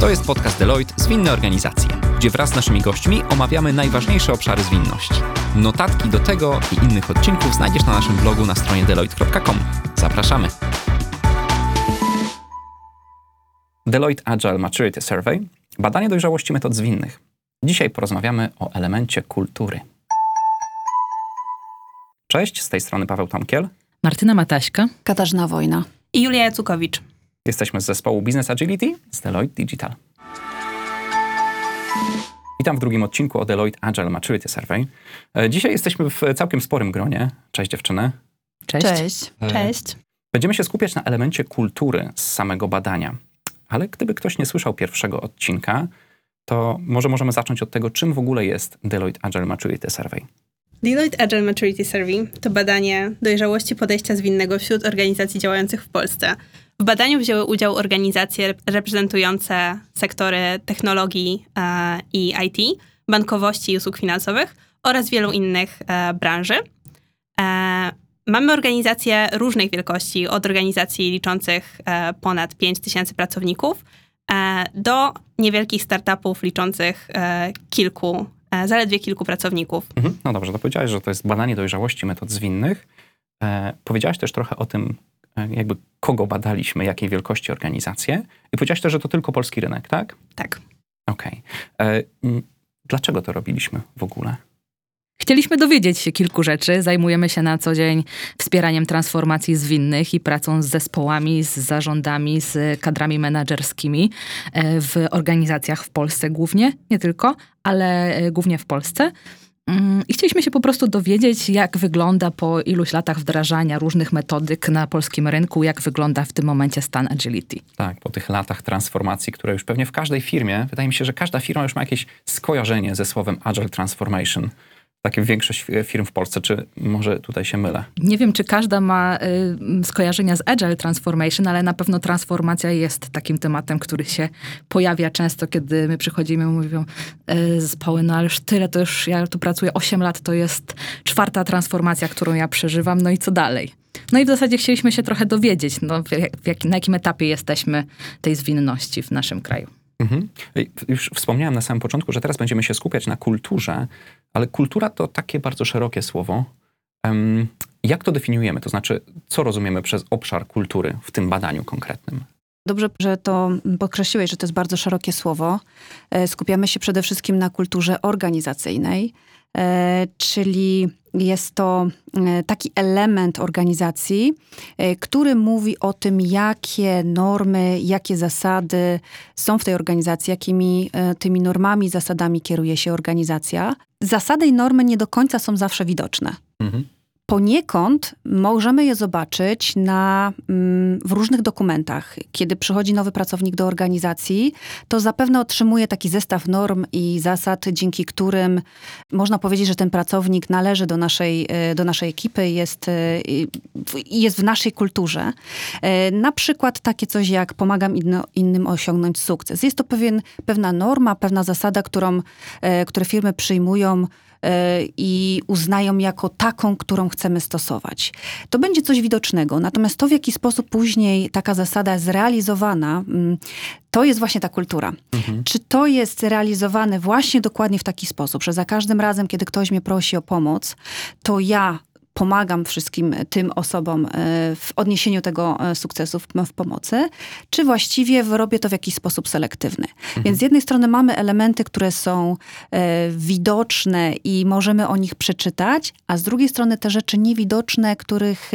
To jest podcast Deloitte Zwinne Organizacje, gdzie wraz z naszymi gośćmi omawiamy najważniejsze obszary zwinności. Notatki do tego i innych odcinków znajdziesz na naszym blogu na stronie deloitte.com. Zapraszamy! Deloitte Agile Maturity Survey badanie dojrzałości metod zwinnych. Dzisiaj porozmawiamy o elemencie kultury. Cześć, z tej strony Paweł Tomkiel. Martyna Mataśka. Katarzyna Wojna. I Julia Jacukowicz. Jesteśmy z zespołu Business Agility z Deloitte Digital. Witam w drugim odcinku o Deloitte Agile Maturity Survey. E, Dzisiaj jesteśmy w całkiem sporym gronie. Cześć dziewczyny. Cześć. Cześć. Cześć. Będziemy się skupiać na elemencie kultury z samego badania. Ale gdyby ktoś nie słyszał pierwszego odcinka, to może możemy zacząć od tego, czym w ogóle jest Deloitte Agile Maturity Survey. Deloitte Agile Maturity Survey to badanie dojrzałości podejścia zwinnego wśród organizacji działających w Polsce. W badaniu wzięły udział organizacje rep- reprezentujące sektory technologii e, i IT, bankowości i usług finansowych oraz wielu innych e, branży. E, mamy organizacje różnych wielkości, od organizacji liczących ponad 5 tysięcy pracowników do niewielkich startupów liczących kilku, zaledwie kilku pracowników. Mhm. No dobrze, to powiedziałaś, że to jest badanie dojrzałości metod zwinnych. Powiedziałaś też trochę o tym, jakby kogo badaliśmy, jakiej wielkości organizacje. I powiedziałaś też, że to tylko polski rynek, tak? Tak. Okej. E, m, Dlaczego to robiliśmy w ogóle? Chcieliśmy dowiedzieć się kilku rzeczy. Zajmujemy się na co dzień wspieraniem transformacji zwinnych i pracą z zespołami, z zarządami, z kadrami menedżerskimi e, w organizacjach w Polsce głównie, nie tylko, ale e, głównie w Polsce. Mm, I chcieliśmy się po prostu dowiedzieć, jak wygląda po iluś latach wdrażania różnych metodyk na polskim rynku, jak wygląda w tym momencie stan agility. Tak, po tych latach transformacji, które już pewnie w każdej firmie, wydaje mi się, że każda firma już ma jakieś skojarzenie ze słowem Agile Transformation. Takie większość fi- firm w Polsce, czy może tutaj się mylę? Nie wiem, czy każda ma y, skojarzenia z Agile Transformation, ale na pewno transformacja jest takim tematem, który się pojawia często, kiedy my przychodzimy i mówią y, zespoły, no ale już tyle, to już ja tu pracuję 8 lat, to jest czwarta transformacja, którą ja przeżywam, no i co dalej? No i w zasadzie chcieliśmy się trochę dowiedzieć, no, w, jak- na jakim etapie jesteśmy tej zwinności w naszym kraju. Mhm. Już wspomniałem na samym początku, że teraz będziemy się skupiać na kulturze, ale kultura to takie bardzo szerokie słowo. Jak to definiujemy? To znaczy, co rozumiemy przez obszar kultury w tym badaniu konkretnym? Dobrze, że to podkreśliłeś, że to jest bardzo szerokie słowo. E, Skupiamy się przede wszystkim na kulturze organizacyjnej, e, czyli jest to e, taki element organizacji, e, który mówi o tym, jakie normy, jakie zasady są w tej organizacji, jakimi e, tymi normami, zasadami kieruje się organizacja. Zasady i normy nie do końca są zawsze widoczne. Mhm. Poniekąd możemy je zobaczyć na, mm, w różnych dokumentach. Kiedy przychodzi nowy pracownik do organizacji, to zapewne otrzymuje taki zestaw norm i zasad, dzięki którym można powiedzieć, że ten pracownik należy do naszej, e, do naszej ekipy, jest, i jest w naszej kulturze. E, Na przykład takie coś jak pomagam inno, innym osiągnąć sukces. Jest to pewien, pewna norma, pewna zasada, którą, które firmy przyjmują i uznają jako taką, którą chcemy stosować. To będzie coś widocznego. Natomiast to, w jaki sposób później taka zasada jest realizowana, mm, to jest właśnie ta kultura. Czy to jest realizowane właśnie dokładnie w taki sposób, że za każdym razem, kiedy ktoś mnie prosi o pomoc, to ja pomagam wszystkim tym osobom e, w odniesieniu tego e, sukcesu w, pomocy, czy właściwie robię to w jakiś sposób selektywny. Więc z jednej strony mamy elementy, które są e, widoczne i możemy o nich przeczytać, a z drugiej strony te rzeczy niewidoczne, których,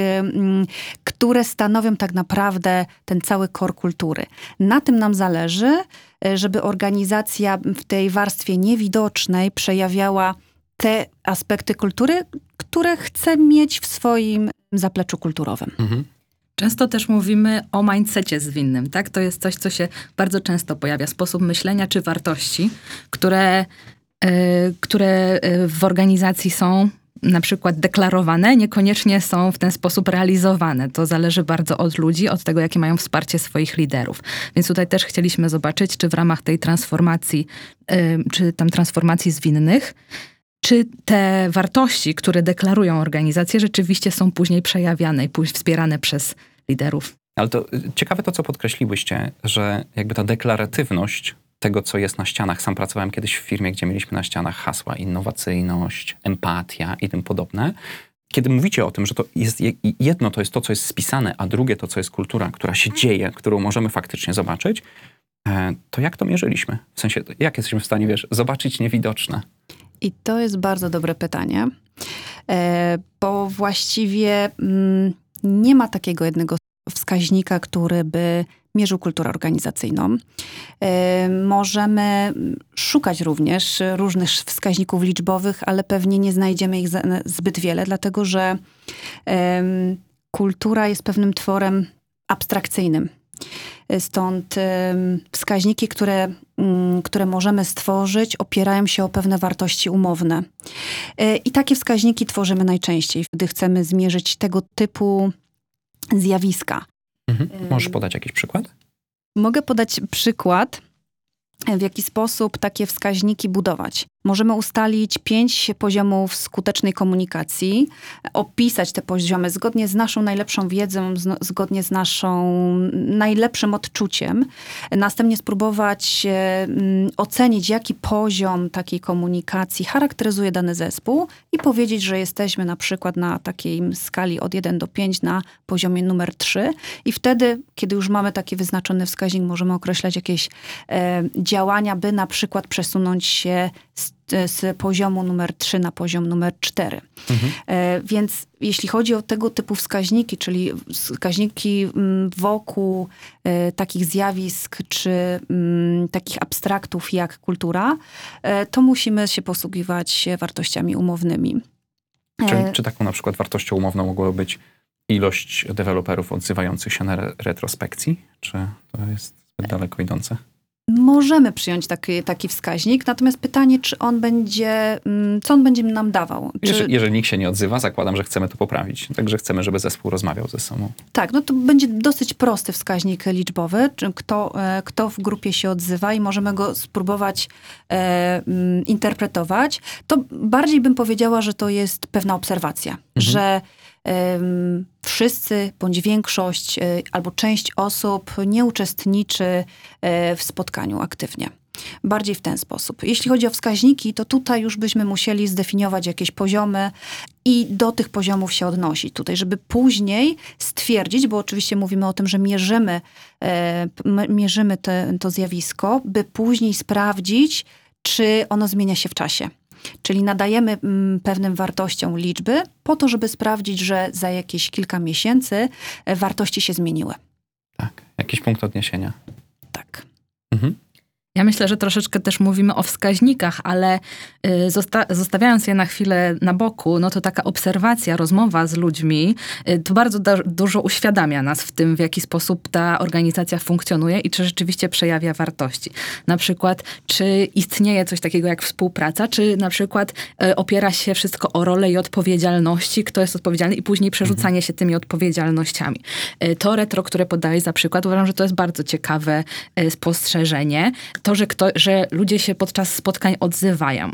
które stanowią tak naprawdę ten cały kor kultury. Na tym nam zależy, żeby organizacja w tej warstwie niewidocznej przejawiała te aspekty kultury, które chce mieć w swoim zapleczu kulturowym. Mhm. Często też mówimy o mindsetie zwinnym, tak? To jest coś, co się bardzo często pojawia. Sposób myślenia czy wartości, które, e, które e, w organizacji są na przykład deklarowane, niekoniecznie są w ten sposób realizowane. To zależy bardzo od ludzi, od tego, jakie mają wsparcie swoich liderów. Więc tutaj też chcieliśmy zobaczyć, czy w ramach tej transformacji, e, czy tam transformacji zwinnych, czy te wartości, które deklarują organizacje, rzeczywiście są później przejawiane i później wspierane przez liderów. Ale to y, ciekawe to, co podkreśliłyście, że jakby ta deklaratywność tego, co jest na ścianach. Sam pracowałem kiedyś w firmie, gdzie mieliśmy na ścianach hasła innowacyjność, empatia i tym podobne. Kiedy mówicie o tym, że to jest jedno to jest to, co jest spisane, a drugie to, co jest kultura, która się dzieje, którą możemy faktycznie zobaczyć, e, to jak to mierzyliśmy? W sensie, jak jesteśmy w stanie, wiesz, zobaczyć niewidoczne? I to jest bardzo dobre pytanie, e, bo właściwie mm, nie ma takiego jednego wskaźnika, który by mierzył kulturę organizacyjną. E, możemy szukać również różnych wskaźników liczbowych, ale pewnie nie znajdziemy ich zbyt wiele, dlatego że kultura jest pewnym tworem abstrakcyjnym. Stąd wskaźniki, które, mm, które możemy stworzyć, opierają się o pewne wartości umowne. E, I takie wskaźniki tworzymy najczęściej, gdy chcemy zmierzyć tego typu zjawiska. Mhm. Możesz podać jakiś przykład? Mogę podać przykład, w jaki sposób takie wskaźniki budować. Możemy ustalić pięć poziomów skutecznej komunikacji, opisać te poziomy zgodnie z naszą najlepszą wiedzą, zgodnie z naszą najlepszym odczuciem. Następnie spróbować mm, ocenić, jaki poziom takiej komunikacji charakteryzuje dany zespół i powiedzieć, że jesteśmy na przykład na takiej skali od 1 do 5 na poziomie numer 3 i wtedy, kiedy już mamy taki wyznaczony wskaźnik, możemy określać jakieś e, działania, by na przykład przesunąć się z z poziomu numer 3 na poziom numer 4. Mhm. E, więc jeśli chodzi o tego typu wskaźniki, czyli wskaźniki mm, wokół e, takich zjawisk czy mm, takich abstraktów jak kultura, e, to musimy się posługiwać wartościami umownymi. Czy, czy taką na przykład wartością umowną mogłoby być ilość deweloperów odzywających się na retrospekcji? Czy to jest zbyt daleko idące? Możemy przyjąć taki, taki wskaźnik, natomiast pytanie, czy on będzie, mm, co on będzie nam dawał? Czy... Jeżeli, jeżeli, nikt się nie odzywa, zakładam, że chcemy to poprawić. Także chcemy, żeby zespół rozmawiał ze sobą. Tak, no to będzie dosyć prosty wskaźnik liczbowy, kto, e, kto w grupie się odzywa i możemy go spróbować e, mm, interpretować. To bardziej bym powiedziała, że to jest pewna obserwacja, mhm. że wszyscy bądź większość e, albo część osób nie uczestniczy e, w spotkaniu aktywnie. Bardziej w ten sposób. Jeśli chodzi o wskaźniki, to tutaj już byśmy musieli zdefiniować jakieś poziomy i do tych poziomów się odnosić tutaj, żeby później stwierdzić, bo oczywiście mówimy o tym, że mierzymy, e, mierzymy te, to zjawisko, by później sprawdzić, czy ono zmienia się w czasie. Czyli nadajemy mm, pewnym wartościom liczby po to, żeby sprawdzić, że za jakieś kilka miesięcy e, wartości się zmieniły. Tak, jakiś punkt odniesienia. Tak. Mhm. Ja myślę, że troszeczkę też mówimy o wskaźnikach, ale y, zosta zostawiając je na chwilę na boku, no to taka obserwacja, rozmowa z ludźmi, y, to bardzo dużo uświadamia nas w tym, w jaki sposób ta organizacja funkcjonuje i czy rzeczywiście przejawia wartości. Na przykład, czy istnieje coś takiego jak współpraca, czy na przykład y, opiera się wszystko o rolę i odpowiedzialności, kto jest odpowiedzialny i później przerzucanie mhm. się tymi odpowiedzialnościami. To retro, które podałeś za przykład, uważam, że to jest bardzo ciekawe spostrzeżenie to, że, kto, że ludzie się podczas spotkań odzywają.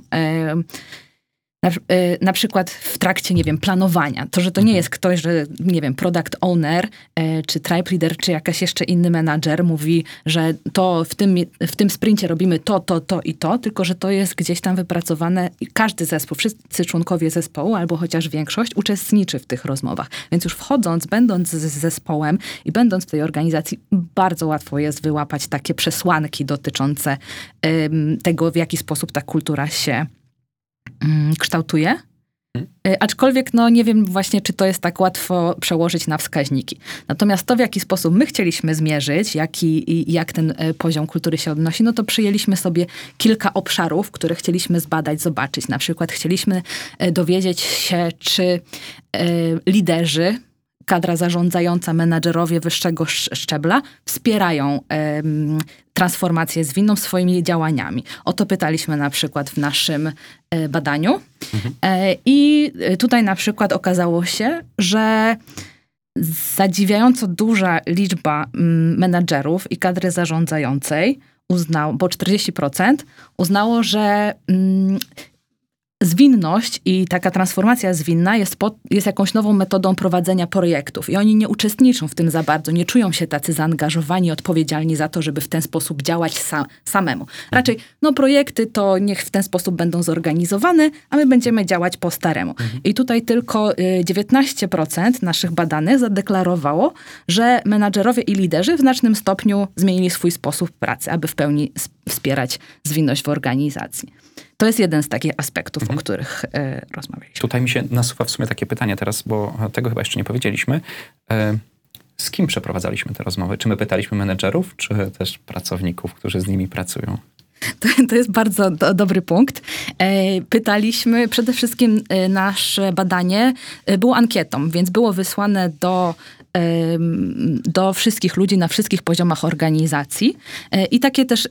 Na, y, na, przykład w trakcie, nie wiem, planowania. To, że to nie mhm. jest ktoś, że, nie wiem, product owner, e, czy tribe leader, czy jakaś jeszcze inny menadżer mówi, że to w tym, w tym sprincie robimy to, to, to i to, tylko że to jest gdzieś tam wypracowane i każdy zespół, wszyscy członkowie zespołu, albo chociaż większość, uczestniczy w tych rozmowach. Więc już wchodząc, będąc z zespołem i będąc w tej organizacji, bardzo łatwo jest wyłapać takie przesłanki dotyczące tego, w jaki sposób ta kultura się kształtuje. Hmm. Y, aczkolwiek no, nie wiem właśnie, czy to jest tak łatwo przełożyć na wskaźniki. Natomiast to, w jaki sposób my chcieliśmy zmierzyć, jaki, jak ten y, poziom kultury się odnosi, no to przyjęliśmy sobie kilka obszarów, które chcieliśmy zbadać, zobaczyć. Na przykład chcieliśmy y, dowiedzieć się, czy liderzy kadra zarządzająca, menadżerowie wyższego szczebla wspierają transformację zwinną swoimi działaniami. O to pytaliśmy na przykład w naszym e, badaniu. Mhm. E, I tutaj na przykład okazało się, że zadziwiająco duża liczba mm, menadżerów i kadry zarządzającej uznał, bo 40% uznało, że mm, zwinność i taka transformacja zwinna jest, jest jakąś nową metodą prowadzenia projektów i oni nie uczestniczą w tym za bardzo, nie czują się tacy zaangażowani, odpowiedzialni za to, żeby w ten sposób działać sam, samemu. Raczej, no projekty to niech w ten sposób będą zorganizowane, a my będziemy działać po staremu. I tutaj tylko y, 19% naszych badanych zadeklarowało, że menadżerowie i liderzy w znacznym stopniu zmienili swój sposób pracy, aby w pełni wspierać zwinność w organizacji. To jest jeden z takich aspektów, o których e, rozmawialiśmy. Tutaj mi się nasuwa w sumie takie pytanie teraz, bo tego chyba jeszcze nie powiedzieliśmy. E, Z kim przeprowadzaliśmy te rozmowy? Czy my pytaliśmy menedżerów, czy też pracowników, którzy z nimi pracują? To, to jest bardzo do, dobry punkt. E, Pytaliśmy, przede wszystkim e, nasze badanie e, było ankietą, więc było wysłane do, do wszystkich ludzi na wszystkich poziomach organizacji i takie też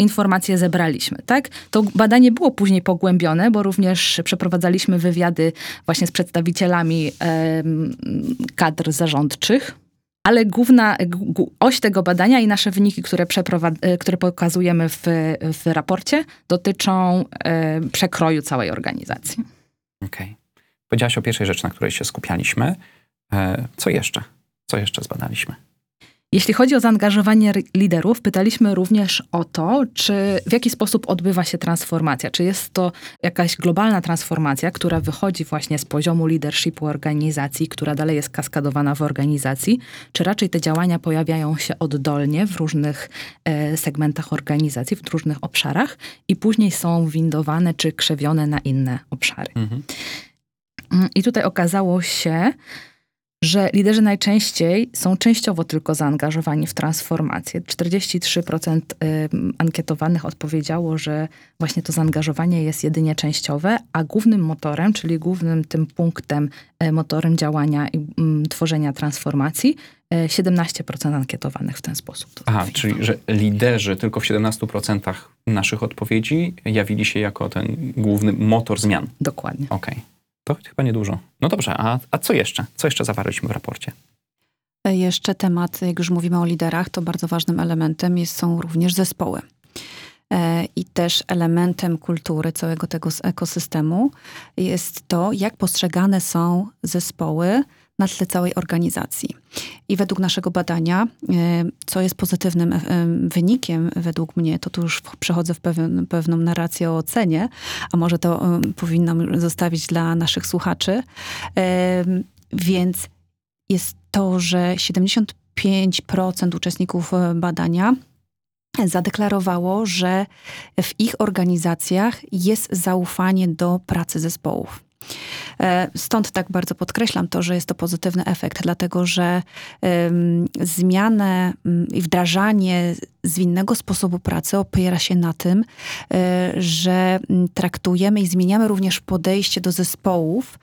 informacje zebraliśmy, tak? To badanie było później pogłębione, bo również przeprowadzaliśmy wywiady właśnie z przedstawicielami em, kadr zarządczych, ale główna oś tego badania i nasze wyniki, które, e, które pokazujemy w, w raporcie, dotyczą e, przekroju całej organizacji. Okej. Powiedziałaś o pierwszej rzeczy, na której się skupialiśmy. E, Co jeszcze? Co jeszcze zbadaliśmy? Jeśli chodzi o zaangażowanie liderów, pytaliśmy również o to, czy w jaki sposób odbywa się transformacja. Czy jest to jakaś globalna transformacja, która wychodzi właśnie z poziomu leadershipu organizacji, która dalej jest kaskadowana w organizacji, czy raczej te działania pojawiają się oddolnie w różnych e, segmentach organizacji, w różnych obszarach i później są windowane czy krzewione na inne obszary. Mhm. Mm, I tutaj okazało się, że liderzy najczęściej są częściowo tylko zaangażowani w transformację. 43% ym, ankietowanych odpowiedziało, że właśnie to zaangażowanie jest jedynie częściowe, a głównym motorem, czyli głównym tym punktem, e, motorem działania i mm, tworzenia transformacji, e, 17% ankietowanych w ten sposób. Aha, czyli że liderzy tylko w 17% naszych odpowiedzi jawili się jako ten główny motor zmian. Dokładnie. Okej. To chyba niedużo. No dobrze, a, a co jeszcze? Co jeszcze zawarliśmy w raporcie? Jeszcze temat, jak już mówimy o liderach, to bardzo ważnym elementem jest, są również zespoły. E, I też elementem kultury całego tego ekosystemu jest to, jak postrzegane są zespoły na tle całej organizacji. I według naszego badania, e, co jest pozytywnym e, wynikiem według mnie, to tu już przechodzę w pewien, pewną narrację o ocenie, a może to e, powinnam zostawić dla naszych słuchaczy. Więc jest to, że 75% uczestników badania zadeklarowało, że w ich organizacjach jest zaufanie do pracy zespołów. E, Stąd tak bardzo podkreślam to, że jest to pozytywny efekt, dlatego że em, zmianę mm, i wdrażanie zwinnego sposobu pracy opiera się na tym, e, że mm, traktujemy i zmieniamy również podejście do zespołów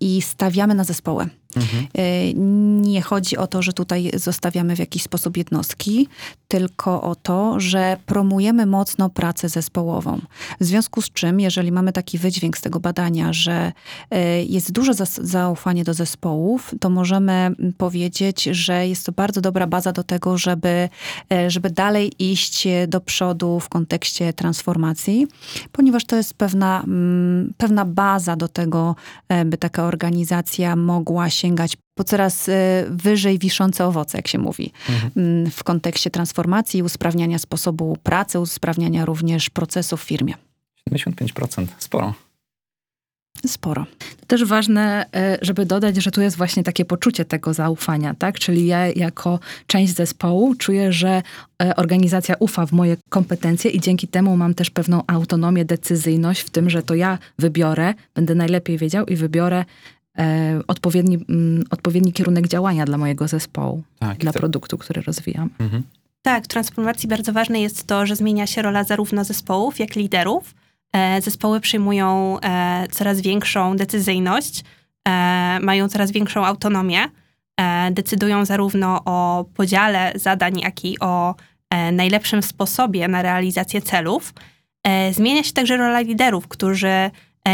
i stawiamy na zespoły. Mhm. E, Nie chodzi o to, że tutaj zostawiamy w jakiś sposób jednostki, tylko o to, że promujemy mocno pracę zespołową. W związku z czym, jeżeli mamy taki wydźwięk z tego badania, że e, jest duże zaufanie do zespołów, to możemy powiedzieć, że jest to bardzo dobra baza do tego, żeby, e, żeby dalej iść do przodu w kontekście transformacji, ponieważ to jest pewna, mm, pewna baza do tego, by taka organizacja mogła sięgać po coraz e, wyżej wiszące owoce, jak się mówi, mm, w kontekście transformacji, usprawniania sposobu pracy, usprawniania również procesów w firmie. 75%. Sporo. Sporo. Też ważne, e, żeby dodać, że tu jest właśnie takie poczucie tego zaufania, tak? Czyli ja jako część zespołu czuję, że e, organizacja ufa w moje kompetencje i dzięki temu mam też pewną autonomię, decyzyjność w tym, że to ja wybiorę, będę najlepiej wiedział i wybiorę odpowiedni, mm, odpowiedni kierunek działania dla mojego zespołu, Tak. dla te- produktu, który rozwijam. Mhm. Tak, w transformacji bardzo ważne jest to, że zmienia się rola zarówno zespołów, jak i liderów. E, Zespoły przyjmują e, coraz większą decyzyjność, e, mają coraz większą autonomię, e, decydują zarówno o podziale zadań, jak i o e, najlepszym sposobie na realizację celów. E, Zmienia się także rola liderów, którzy e,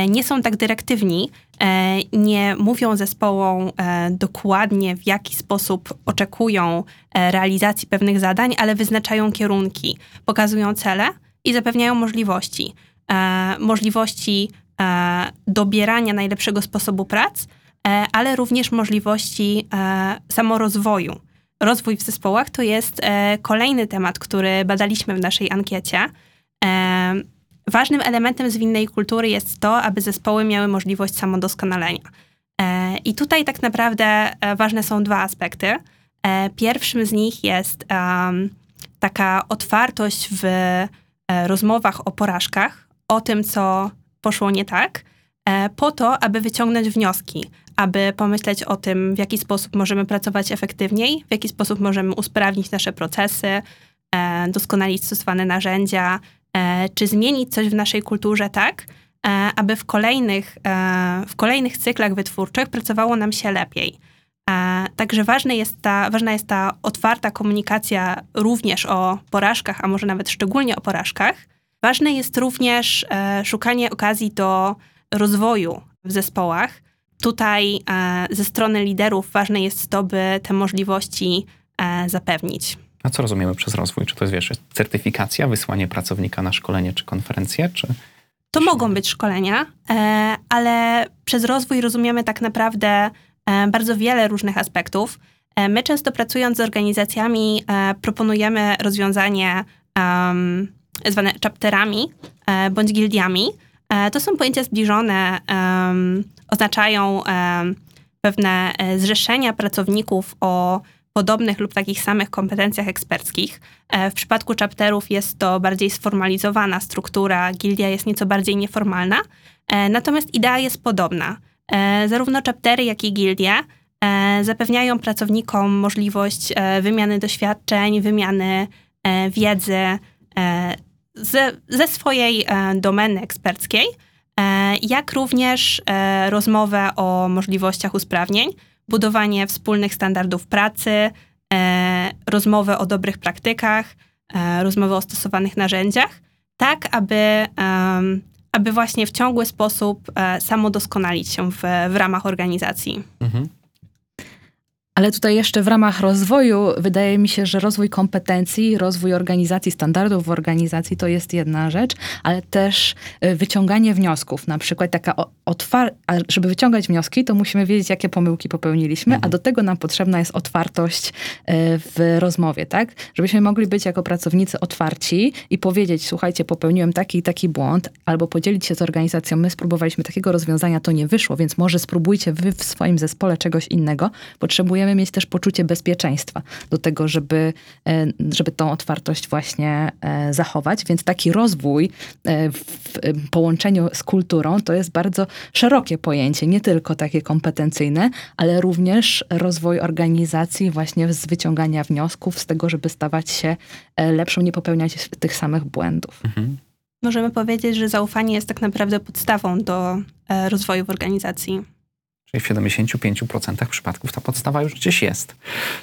nie są tak dyrektywni, e, nie mówią zespołom e, dokładnie w jaki sposób oczekują e, realizacji pewnych zadań, ale wyznaczają kierunki, pokazują cele i zapewniają możliwości. e, możliwości e, dobierania najlepszego sposobu prac, e, ale również możliwości e, samorozwoju. Rozwój w zespołach to jest e, kolejny temat, który badaliśmy w naszej ankiecie. Ważnym elementem zwinnej kultury jest to, aby zespoły miały możliwość samodoskonalenia. E, I tutaj tak naprawdę e, ważne są dwa aspekty. E, Pierwszym z nich jest taka otwartość w rozmowach o porażkach, o tym, co poszło nie tak, po to, aby wyciągnąć wnioski, aby pomyśleć o tym, w jaki sposób możemy pracować efektywniej, w jaki sposób możemy usprawnić nasze procesy, doskonalić stosowane narzędzia, czy zmienić coś w naszej kulturze tak, e, aby w kolejnych, e, w kolejnych cyklach wytwórczych pracowało nam się lepiej. E, Także jest ta, ważna jest ta otwarta komunikacja również o porażkach, a może nawet szczególnie o porażkach. Ważne jest również e, szukanie okazji do rozwoju w zespołach. Tutaj e, ze strony liderów ważne jest to, by te możliwości e, zapewnić. A co rozumiemy przez rozwój? Czy to jest, wiesz, certyfikacja, wysłanie pracownika na szkolenie czy konferencję, czy... To mogą być szkolenia, e, ale przez rozwój rozumiemy tak naprawdę e, bardzo wiele różnych aspektów. E, My często pracując z organizacjami proponujemy rozwiązanie em, zwane chapterami bądź gildiami. To są pojęcia zbliżone, em, oznaczają em, pewne zrzeszenia pracowników o podobnych lub takich samych kompetencjach eksperckich. E, W przypadku chapterów jest to bardziej sformalizowana struktura, gildia jest nieco bardziej nieformalna, e, natomiast idea jest podobna. E, Zarówno chaptery, jak i gildie zapewniają pracownikom możliwość wymiany doświadczeń, wymiany wiedzy ze, ze swojej domeny eksperckiej, jak również rozmowę o możliwościach usprawnień, budowanie wspólnych standardów pracy, e, rozmowę o dobrych praktykach, e, rozmowę o stosowanych narzędziach, tak aby, aby właśnie w ciągły sposób e, samodoskonalić się w, w ramach organizacji. Mhm. Ale tutaj jeszcze w ramach rozwoju wydaje mi się, że rozwój kompetencji, rozwój organizacji, standardów w organizacji to jest jedna rzecz, ale też y, wyciąganie wniosków. Na przykład taka otwar- żeby wyciągać wnioski, to musimy wiedzieć, jakie pomyłki popełniliśmy, a do tego nam potrzebna jest otwartość y, w rozmowie, tak? Żebyśmy mogli być jako pracownicy otwarci i powiedzieć, słuchajcie, popełniłem taki i taki błąd, albo podzielić się z organizacją, my spróbowaliśmy takiego rozwiązania, to nie wyszło, więc może spróbujcie wy w swoim zespole czegoś innego. Potrzebujemy mieć też poczucie bezpieczeństwa do tego, żeby, e, żeby tą otwartość właśnie e, zachować. Więc taki rozwój e, w połączeniu z kulturą to jest bardzo szerokie pojęcie, nie tylko takie kompetencyjne, ale również rozwój organizacji właśnie z wyciągania wniosków, z tego, żeby stawać się lepszą, nie popełniać tych samych błędów. Mhm. Możemy powiedzieć, że zaufanie jest tak naprawdę podstawą do rozwoju w organizacji. W 75% przypadków ta podstawa już gdzieś jest.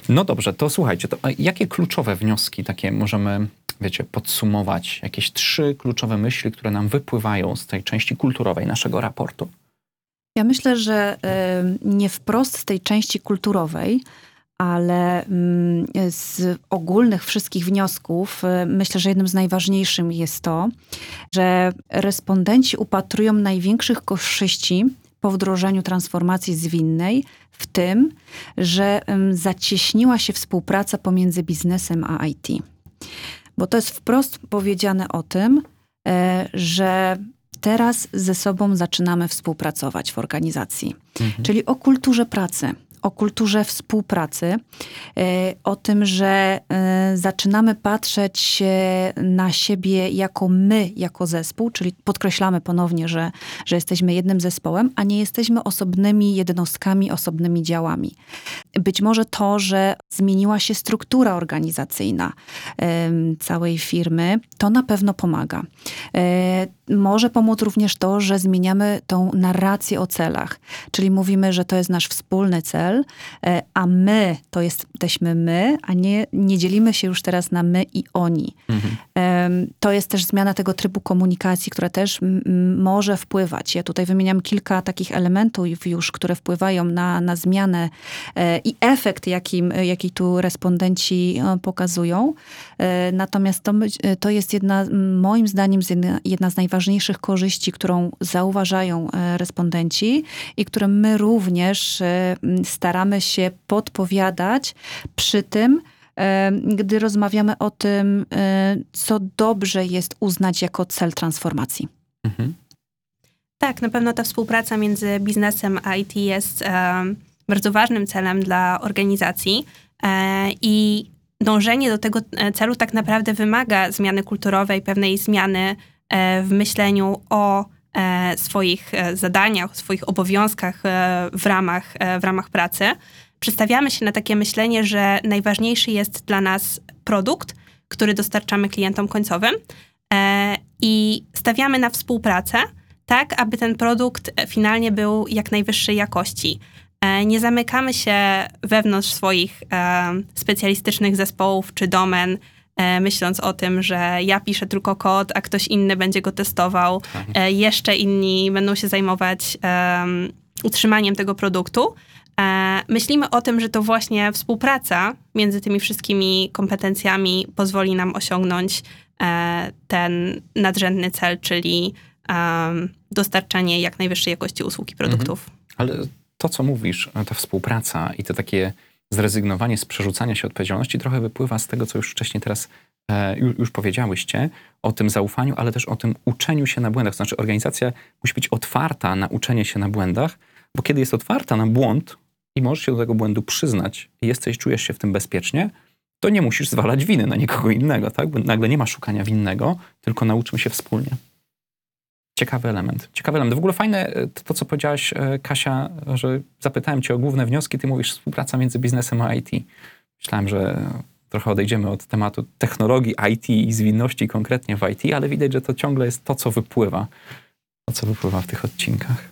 No dobrze, to słuchajcie, to a jakie kluczowe wnioski takie możemy, wiecie, podsumować? Jakieś trzy kluczowe myśli, które nam wypływają z tej części kulturowej naszego raportu? Ja myślę, że nie wprost z tej części kulturowej, ale mm, z ogólnych wszystkich wniosków y, myślę, że jednym z najważniejszych jest to, że respondenci upatrują największych korzyści po wdrożeniu transformacji zwinnej w tym, że zacieśniła się współpraca pomiędzy biznesem a IT. Bo to jest wprost powiedziane o tym, e, że teraz ze sobą zaczynamy współpracować w organizacji. Mhm. Czyli o kulturze pracy, o kulturze współpracy, e, o tym, że e, zaczynamy patrzeć e, na siebie jako my, jako zespół, czyli podkreślamy ponownie, że, że jesteśmy jednym zespołem, a nie jesteśmy osobnymi jednostkami, osobnymi działami. Być może to, że zmieniła się struktura organizacyjna całej firmy, to na pewno pomaga. Może pomóc również to, że zmieniamy tą narrację o celach, czyli mówimy, że to jest nasz wspólny cel, cel, e, a my to jesteśmy my, a nie, nie dzielimy się już teraz na my i oni. Mhm. To jest też zmiana tego trybu komunikacji, która też może wpływać. Ja tutaj wymieniam kilka takich elementów już, które wpływają na, na zmianę e, i efekt, jakim, jaki tu respondenci e, pokazują. Natomiast to, to jest jedna, moim zdaniem, z jedna, jedna z najważniejszych korzyści, którą zauważają respondenci i które my również m, staramy się podpowiadać przy tym, e, gdy rozmawiamy o tym, e, co dobrze jest uznać jako cel transformacji. Mhm. Tak, na pewno ta współpraca między biznesem a IT jest em, bardzo ważnym celem dla organizacji e, i dążenie do tego e, celu tak naprawdę wymaga zmiany kulturowej, pewnej zmiany e, w myśleniu o e, swoich e, zadaniach, swoich obowiązkach e, w ramach, e, w ramach pracy. Przestawiamy się na takie myślenie, że najważniejszy jest dla nas produkt, który dostarczamy klientom końcowym e, i stawiamy na współpracę, tak, aby ten produkt e, finalnie był jak najwyższej jakości. E, Nie zamykamy się wewnątrz swoich e, specjalistycznych zespołów czy domen, e, myśląc o tym, że ja piszę tylko kod, a ktoś inny będzie go testował, Tak. e, jeszcze inni będą się zajmować em, utrzymaniem tego produktu. E, Myślimy o tym, że to właśnie współpraca między tymi wszystkimi kompetencjami pozwoli nam osiągnąć e, ten nadrzędny cel, czyli dostarczanie jak najwyższej jakości usług i produktów. Ale to, co mówisz, ta współpraca i to takie zrezygnowanie z przerzucania się odpowiedzialności trochę wypływa z tego, co już wcześniej teraz e, już, już powiedziałyście, o tym zaufaniu, ale też o tym uczeniu się na błędach. To znaczy organizacja musi być otwarta na uczenie się na błędach, bo kiedy jest otwarta na błąd i możesz się do tego błędu przyznać i jesteś, czujesz się w tym bezpiecznie, to nie musisz zwalać winy na nikogo innego, tak? Bo nagle nie ma szukania winnego, tylko nauczmy się wspólnie. Ciekawy element. Ciekawy element. W ogóle fajne e, to, to, co powiedziałaś, e, Kasia, że zapytałem cię o główne wnioski, ty mówisz współpraca między biznesem a IT. Myślałem, że trochę odejdziemy od tematu technologii IT i zwinności konkretnie w IT, ale widać, że to ciągle jest to, co wypływa. To, co wypływa w tych odcinkach.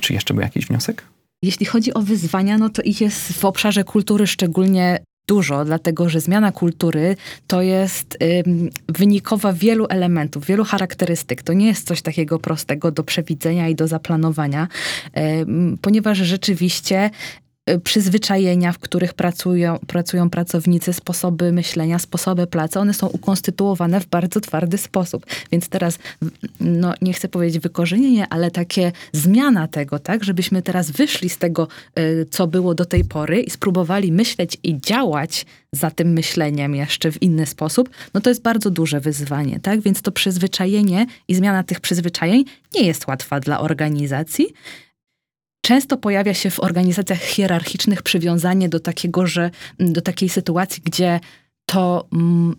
Czy jeszcze był jakiś wniosek? Jeśli chodzi o wyzwania, no to ich jest w obszarze kultury szczególnie dużo, dlatego że zmiana kultury to jest ym, wynikowa wielu elementów, wielu charakterystyk. To nie jest coś takiego prostego do przewidzenia i do zaplanowania, ym, ponieważ rzeczywiście przyzwyczajenia, w których pracują, pracują pracownicy, sposoby myślenia, sposoby pracy, one są ukonstytuowane w bardzo twardy sposób. Więc teraz, no nie chcę powiedzieć wykorzenienie, ale takie zmiana tego, tak, żebyśmy teraz wyszli z tego, y, co było do tej pory i spróbowali myśleć i działać za tym myśleniem jeszcze w inny sposób, no to jest bardzo duże wyzwanie, tak? Więc to przyzwyczajenie i zmiana tych przyzwyczajeń nie jest łatwa dla organizacji, Często pojawia się w organizacjach hierarchicznych przywiązanie do takiego, że do takiej sytuacji, gdzie to mm,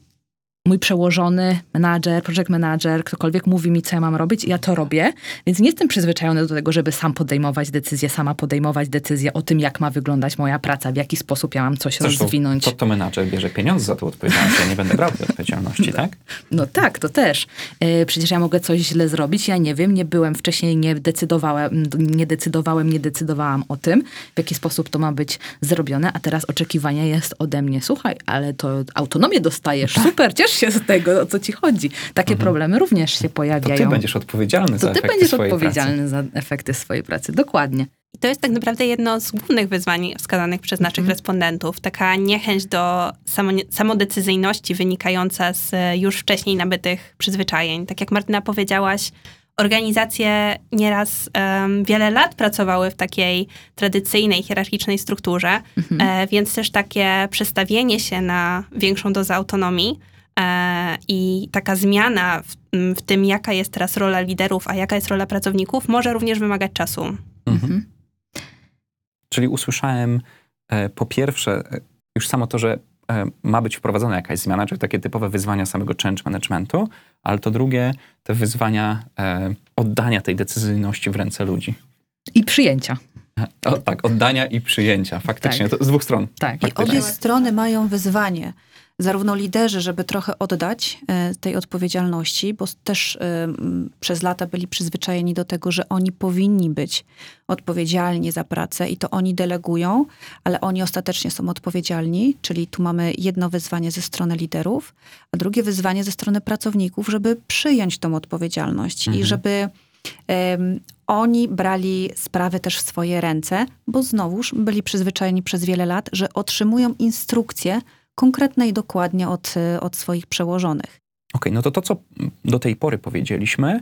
mój przełożony, menadżer, project manager, ktokolwiek mówi mi, co ja mam robić, i ja to robię, więc nie jestem przyzwyczajony do tego, żeby sam podejmować decyzje, sama podejmować decyzje o tym, jak ma wyglądać moja praca, w jaki sposób ja mam coś Zresztą rozwinąć. To, to menadżer bierze pieniądze za tą odpowiedzialność, ja nie będę brał tej odpowiedzialności, tak? No tak, to też. E, Przecież ja mogę coś źle zrobić, ja nie wiem, nie byłem wcześniej, nie decydowałem, nie decydowałem, nie decydowałam o tym, w jaki sposób to ma być zrobione, a teraz oczekiwanie jest ode mnie, słuchaj, ale to autonomię dostajesz, super, ciesz się z tego, o co ci chodzi. Takie problemy również się Mhm. To pojawiają. ty będziesz odpowiedzialny za to ty efekty będziesz swojej odpowiedzialny za efekty swojej pracy, dokładnie. I to jest tak naprawdę jedno z głównych wyzwań wskazanych przez naszych respondentów. Taka niechęć do samo, samodecyzyjności wynikająca z już wcześniej nabytych przyzwyczajeń. Tak jak Martyna powiedziałaś, organizacje nieraz em, wiele lat pracowały w takiej tradycyjnej, hierarchicznej strukturze, e, więc też takie przestawienie się na większą dozę autonomii i taka zmiana w, m, w tym, jaka jest teraz rola liderów, a jaka jest rola pracowników, może również wymagać czasu. Mhm. Czyli usłyszałem e, po pierwsze e, już samo to, że e, ma być wprowadzona jakaś zmiana, czyli takie typowe wyzwania samego change managementu, ale to drugie, te wyzwania e, oddania tej decyzyjności w ręce ludzi. I przyjęcia. O, tak, oddania i przyjęcia. Faktycznie, to z dwóch stron. Tak. I Faktycznie. obie strony mają wyzwanie. Zarówno liderzy, żeby trochę oddać e, tej odpowiedzialności, bo też e, przez lata byli przyzwyczajeni do tego, że oni powinni być odpowiedzialni za pracę i to oni delegują, ale oni ostatecznie są odpowiedzialni, czyli tu mamy jedno wyzwanie ze strony liderów, a drugie wyzwanie ze strony pracowników, żeby przyjąć tą odpowiedzialność i żeby em, oni brali sprawy też w swoje ręce, bo znowuż byli przyzwyczajeni przez wiele lat, że otrzymują instrukcje konkretne i dokładnie od, e, od swoich przełożonych. Okej, no to to, co do tej pory powiedzieliśmy,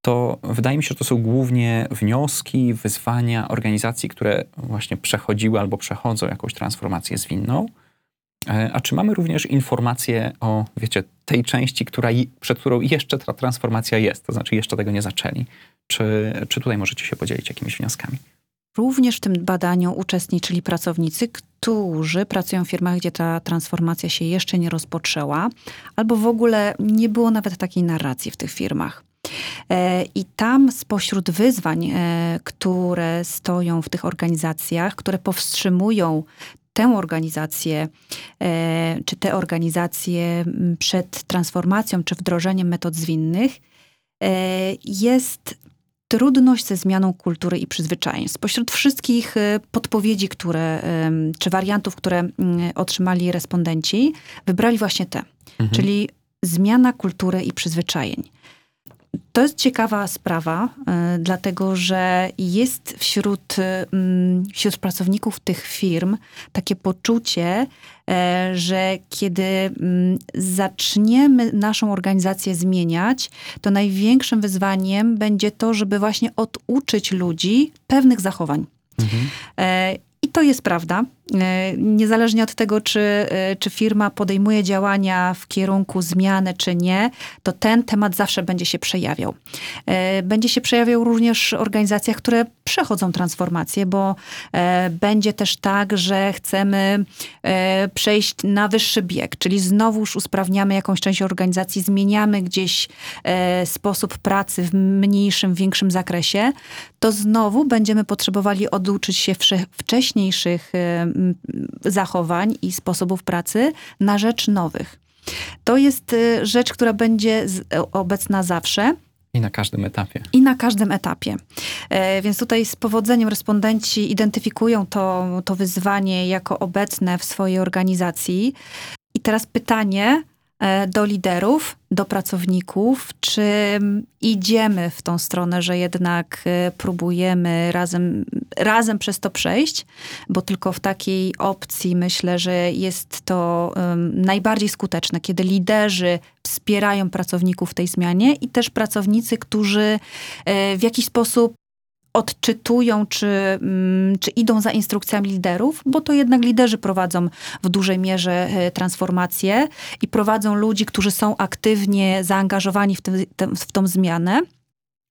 to wydaje mi się, że to są głównie wnioski, wyzwania organizacji, które właśnie przechodziły albo przechodzą jakąś transformację zwinną. E, A czy mamy również informacje o, wiecie, tej części, która, przed którą jeszcze ta transformacja jest, to znaczy jeszcze tego nie zaczęli? Czy, czy tutaj możecie się podzielić jakimiś wnioskami? Również w tym badaniu uczestniczyli pracownicy, którzy pracują w firmach, gdzie ta transformacja się jeszcze nie rozpoczęła, albo w ogóle nie było nawet takiej narracji w tych firmach. E, I tam spośród wyzwań, e, które stoją w tych organizacjach, które powstrzymują tę organizację, e, czy te organizacje przed transformacją, czy wdrożeniem metod zwinnych, jest trudność ze zmianą kultury i przyzwyczajeń. Spośród wszystkich e, podpowiedzi, które, czy wariantów, które mm, otrzymali respondenci, wybrali właśnie te, Mhm. czyli zmiana kultury i przyzwyczajeń. To jest ciekawa sprawa, e, dlatego że jest wśród, wśród pracowników tych firm takie poczucie, e, że kiedy zaczniemy naszą organizację zmieniać, to największym wyzwaniem będzie to, żeby właśnie oduczyć ludzi pewnych zachowań. Mhm. E, I to jest prawda. E, Niezależnie od tego, czy, e, czy firma podejmuje działania w kierunku zmiany, czy nie, to ten temat zawsze będzie się przejawiał. E, Będzie się przejawiał również w organizacjach, które przechodzą transformację, bo będzie też tak, że chcemy przejść na wyższy bieg, czyli znowuż usprawniamy jakąś część organizacji, zmieniamy gdzieś sposób pracy w mniejszym, większym zakresie, to znowu będziemy potrzebowali oduczyć się wcześniejszych zachowań i sposobów pracy na rzecz nowych. To jest e, rzecz, która będzie e, obecna zawsze I na każdym etapie. i na każdym etapie. E, Więc tutaj z powodzeniem respondenci identyfikują to, to wyzwanie jako obecne w swojej organizacji. I teraz pytanie do liderów, do pracowników, czy idziemy w tą stronę, że jednak e, próbujemy razem, razem przez to przejść, bo tylko w takiej opcji myślę, że jest to em, najbardziej skuteczne, kiedy liderzy wspierają pracowników w tej zmianie i też pracownicy, którzy e, w jakiś sposób odczytują, czy, mm, czy idą za instrukcjami liderów, bo to jednak liderzy prowadzą w dużej mierze e, transformację i prowadzą ludzi, którzy są aktywnie zaangażowani w, tym, w tą zmianę.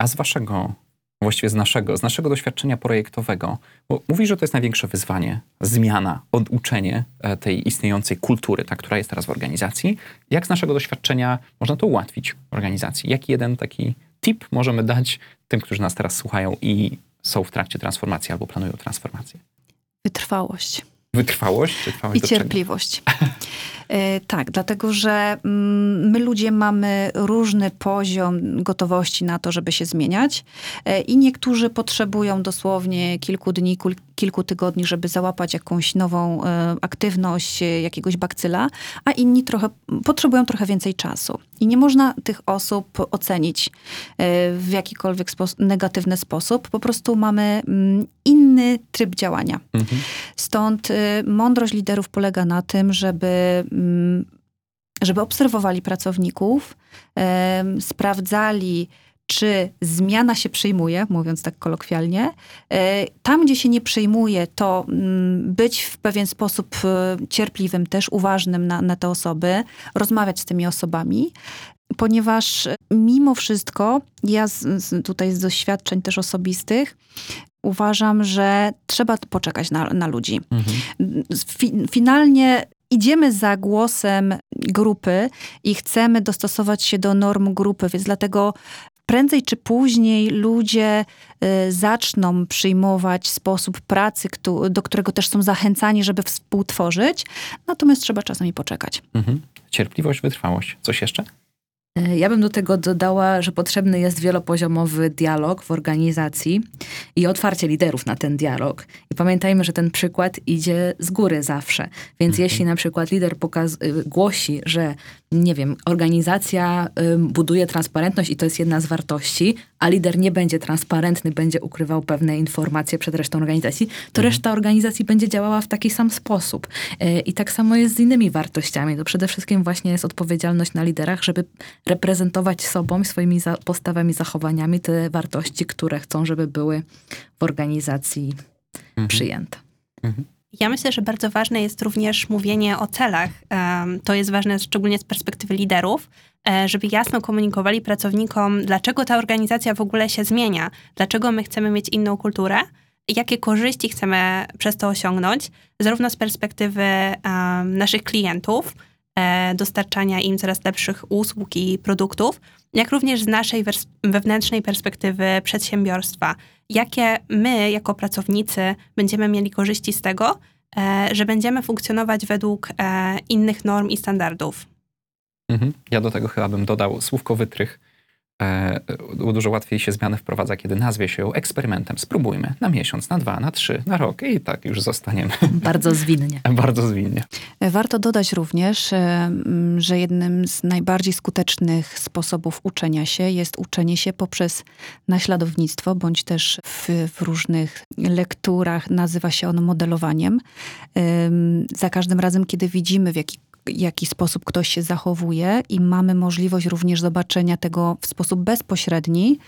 A z waszego, właściwie z naszego, z naszego doświadczenia projektowego, bo mówisz, że to jest największe wyzwanie, zmiana, oduczenie e, tej istniejącej kultury, ta, która jest teraz w organizacji. Jak z naszego doświadczenia można to ułatwić organizacji? Jaki jeden taki tip możemy dać tym, którzy nas teraz słuchają i są w trakcie transformacji albo planują transformację? Wytrwałość. Wytrwałość? I cierpliwość. E, Tak, dlatego że mm, my ludzie mamy różny poziom gotowości na to, żeby się zmieniać E, i niektórzy potrzebują dosłownie kilku dni, kul- kilku tygodni, żeby załapać jakąś nową e, aktywność e, jakiegoś bakcyla, a inni trochę, potrzebują trochę więcej czasu. I nie można tych osób ocenić e, w jakikolwiek spos- negatywny sposób. Po prostu mamy mm, inny tryb działania. Mhm. Stąd mądrość liderów polega na tym, żeby, mm, żeby obserwowali pracowników, sprawdzali, czy zmiana się przyjmuje, mówiąc tak kolokwialnie. E, Tam, gdzie się nie przyjmuje, to mm, być w pewien sposób e, cierpliwym, też uważnym na, na te osoby, rozmawiać z tymi osobami. Ponieważ mimo wszystko, ja z, z, tutaj z doświadczeń też osobistych, uważam, że trzeba poczekać na, na ludzi. Mhm. Fi, finalnie idziemy za głosem grupy i chcemy dostosować się do norm grupy, więc dlatego prędzej czy później ludzie y, zaczną przyjmować sposób pracy, do którego też są zachęcani, żeby współtworzyć, natomiast trzeba czasami poczekać. Mhm. Cierpliwość, wytrwałość. Coś jeszcze? E, Ja bym do tego dodała, że potrzebny jest wielopoziomowy dialog w organizacji i otwarcie liderów na ten dialog. I pamiętajmy, że ten przykład idzie z góry zawsze. Więc jeśli na przykład lider pokaz- y, głosi, że nie wiem, organizacja buduje transparentność i to jest jedna z wartości, a lider nie będzie transparentny, będzie ukrywał pewne informacje przed resztą organizacji, to reszta organizacji będzie działała w taki sam sposób. Y, I tak samo jest z innymi wartościami. To przede wszystkim właśnie jest odpowiedzialność na liderach, żeby reprezentować sobą, swoimi za- postawami, zachowaniami te wartości, które chcą, żeby były w organizacji przyjęte. Ja myślę, że bardzo ważne jest również mówienie o celach. To jest ważne szczególnie z perspektywy liderów, e, żeby jasno komunikowali pracownikom, dlaczego ta organizacja w ogóle się zmienia, dlaczego my chcemy mieć inną kulturę, jakie korzyści chcemy przez to osiągnąć, zarówno z perspektywy em, naszych klientów, e, dostarczania im coraz lepszych usług i produktów, jak również z naszej wewnętrznej perspektywy przedsiębiorstwa. Jakie my, jako pracownicy, będziemy mieli korzyści z tego, e, że będziemy funkcjonować według e, innych norm i standardów. Mhm. Ja do tego chyba bym dodał słówko wytrych. E, dużo łatwiej się zmiany wprowadza, kiedy nazwie się eksperymentem. Spróbujmy na miesiąc, na dwa, na trzy, na rok i tak już zostaniemy Bardzo zwinnie. bardzo zwinnie. Warto dodać również, e, że jednym z najbardziej skutecznych sposobów uczenia się jest uczenie się poprzez naśladownictwo, bądź też w, w różnych lekturach nazywa się ono modelowaniem. Za każdym razem, kiedy widzimy, w jaki jaki sposób ktoś się zachowuje i mamy możliwość również zobaczenia tego w sposób bezpośredni,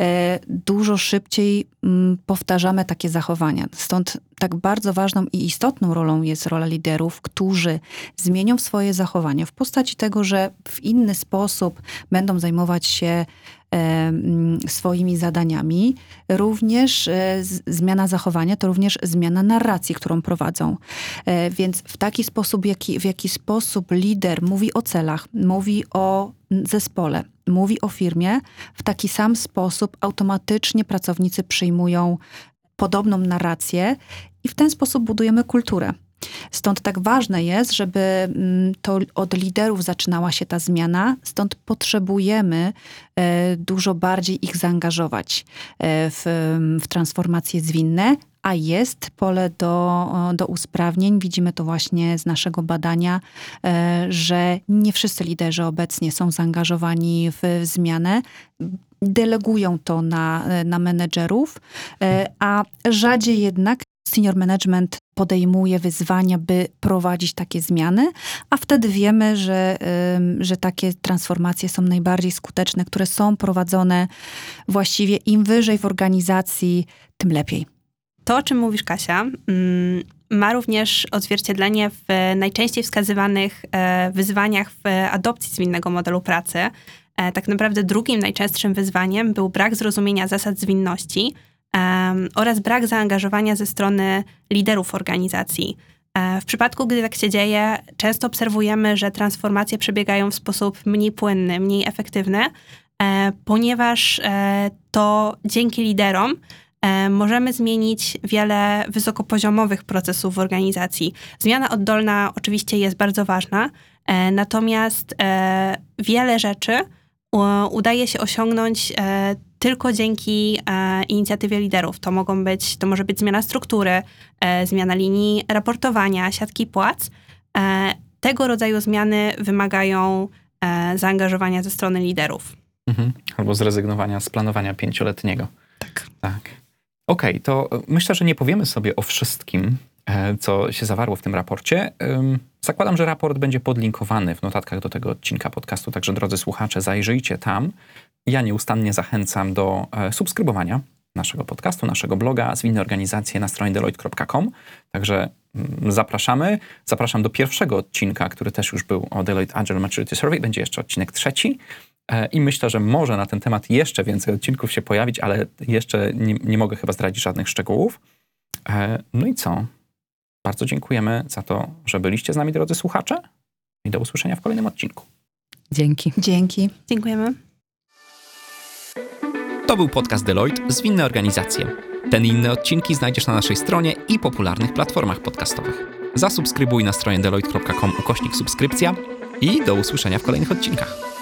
e, dużo szybciej mm, powtarzamy takie zachowania. Stąd tak bardzo ważną i istotną rolą jest rola liderów, którzy zmienią swoje zachowania w postaci tego, że w inny sposób będą zajmować się swoimi zadaniami. Również e, zmiana zachowania to również zmiana narracji, którą prowadzą. E, Więc w taki sposób, jaki, w jaki sposób lider mówi o celach, mówi o zespole, mówi o firmie, w taki sam sposób automatycznie pracownicy przyjmują podobną narrację i w ten sposób budujemy kulturę. Stąd tak ważne jest, żeby mm, to od liderów zaczynała się ta zmiana, stąd potrzebujemy e, dużo bardziej ich zaangażować e, w, w transformacje zwinne, a jest pole do, do usprawnień. Widzimy to właśnie z naszego badania, e, że nie wszyscy liderzy obecnie są zaangażowani w zmianę. Delegują to na, na menedżerów, a rzadziej jednak senior management podejmuje wyzwania, by prowadzić takie zmiany, a wtedy wiemy, że, że takie transformacje są najbardziej skuteczne, które są prowadzone właściwie im wyżej w organizacji, tym lepiej. To, o czym mówisz, Kasia, mm, ma również odzwierciedlenie w najczęściej wskazywanych e, wyzwaniach w adopcji zwinnego modelu pracy. E, Tak naprawdę drugim najczęstszym wyzwaniem był brak zrozumienia zasad zwinności oraz brak zaangażowania ze strony liderów organizacji. E, W przypadku, gdy tak się dzieje, często obserwujemy, że transformacje przebiegają w sposób mniej płynny, mniej efektywny, e, ponieważ e, to dzięki liderom możemy zmienić wiele wysokopoziomowych procesów w organizacji. Zmiana oddolna oczywiście jest bardzo ważna, natomiast wiele rzeczy udaje się osiągnąć tylko dzięki e, inicjatywie liderów. To mogą być, to może być zmiana struktury, e, zmiana linii raportowania, siatki płac. E, tego rodzaju zmiany wymagają zaangażowania ze strony liderów. Mhm. Albo zrezygnowania z planowania pięcioletniego. Tak. Tak. Okej, to e, myślę, że nie powiemy sobie o wszystkim, co się zawarło w tym raporcie. Zakładam, że raport będzie podlinkowany w notatkach do tego odcinka podcastu, także drodzy słuchacze, zajrzyjcie tam. Ja nieustannie zachęcam do e, subskrybowania naszego podcastu, naszego bloga, zwinne organizacje na stronie deloitte.com. Także mm, zapraszamy. Zapraszam do pierwszego odcinka, który też już był o Deloitte Agile Maturity Survey. Będzie jeszcze odcinek trzeci. E, I myślę, że może na ten temat jeszcze więcej odcinków się pojawić, ale jeszcze nie, nie mogę chyba zdradzić żadnych szczegółów. E, No i co? Bardzo dziękujemy za to, że byliście z nami, drodzy słuchacze. I do usłyszenia w kolejnym odcinku. Dzięki. Dzięki. Dziękujemy. To był podcast Deloitte Zwinne Organizacje. Ten i inne odcinki znajdziesz na naszej stronie i popularnych platformach podcastowych. Zasubskrybuj na stronie deloitte.com ukośnik subskrypcja i do usłyszenia w kolejnych odcinkach.